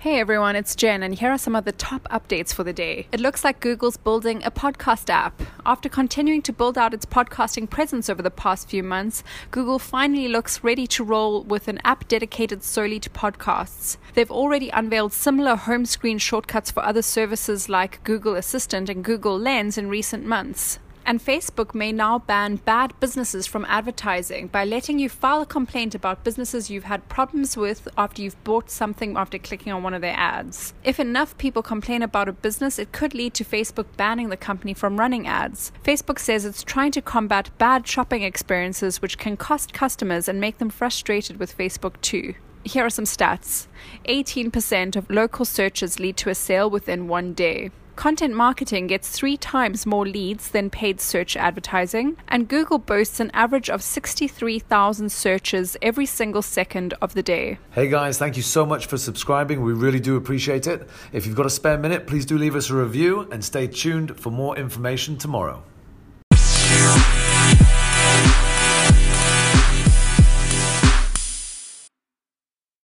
Hey everyone, it's Jen, and here are some of the top updates for the day. It looks like Google's building a podcast app. After continuing to build out its podcasting presence over the past few months, Google finally looks ready to roll with an app dedicated solely to podcasts. They've already unveiled similar home screen shortcuts for other services like Google Assistant and Google Lens in recent months. And Facebook may now ban bad businesses from advertising by letting you file a complaint about businesses you've had problems with after you've bought something after clicking on one of their ads. If enough people complain about a business, it could lead to Facebook banning the company from running ads. Facebook says it's trying to combat bad shopping experiences which can cost customers and make them frustrated with Facebook too. Here are some stats 18% of local searches lead to a sale within one day. Content marketing gets three times more leads than paid search advertising, and Google boasts an average of 63,000 searches every single second of the day. Hey guys, thank you so much for subscribing. We really do appreciate it. If you've got a spare minute, please do leave us a review and stay tuned for more information tomorrow.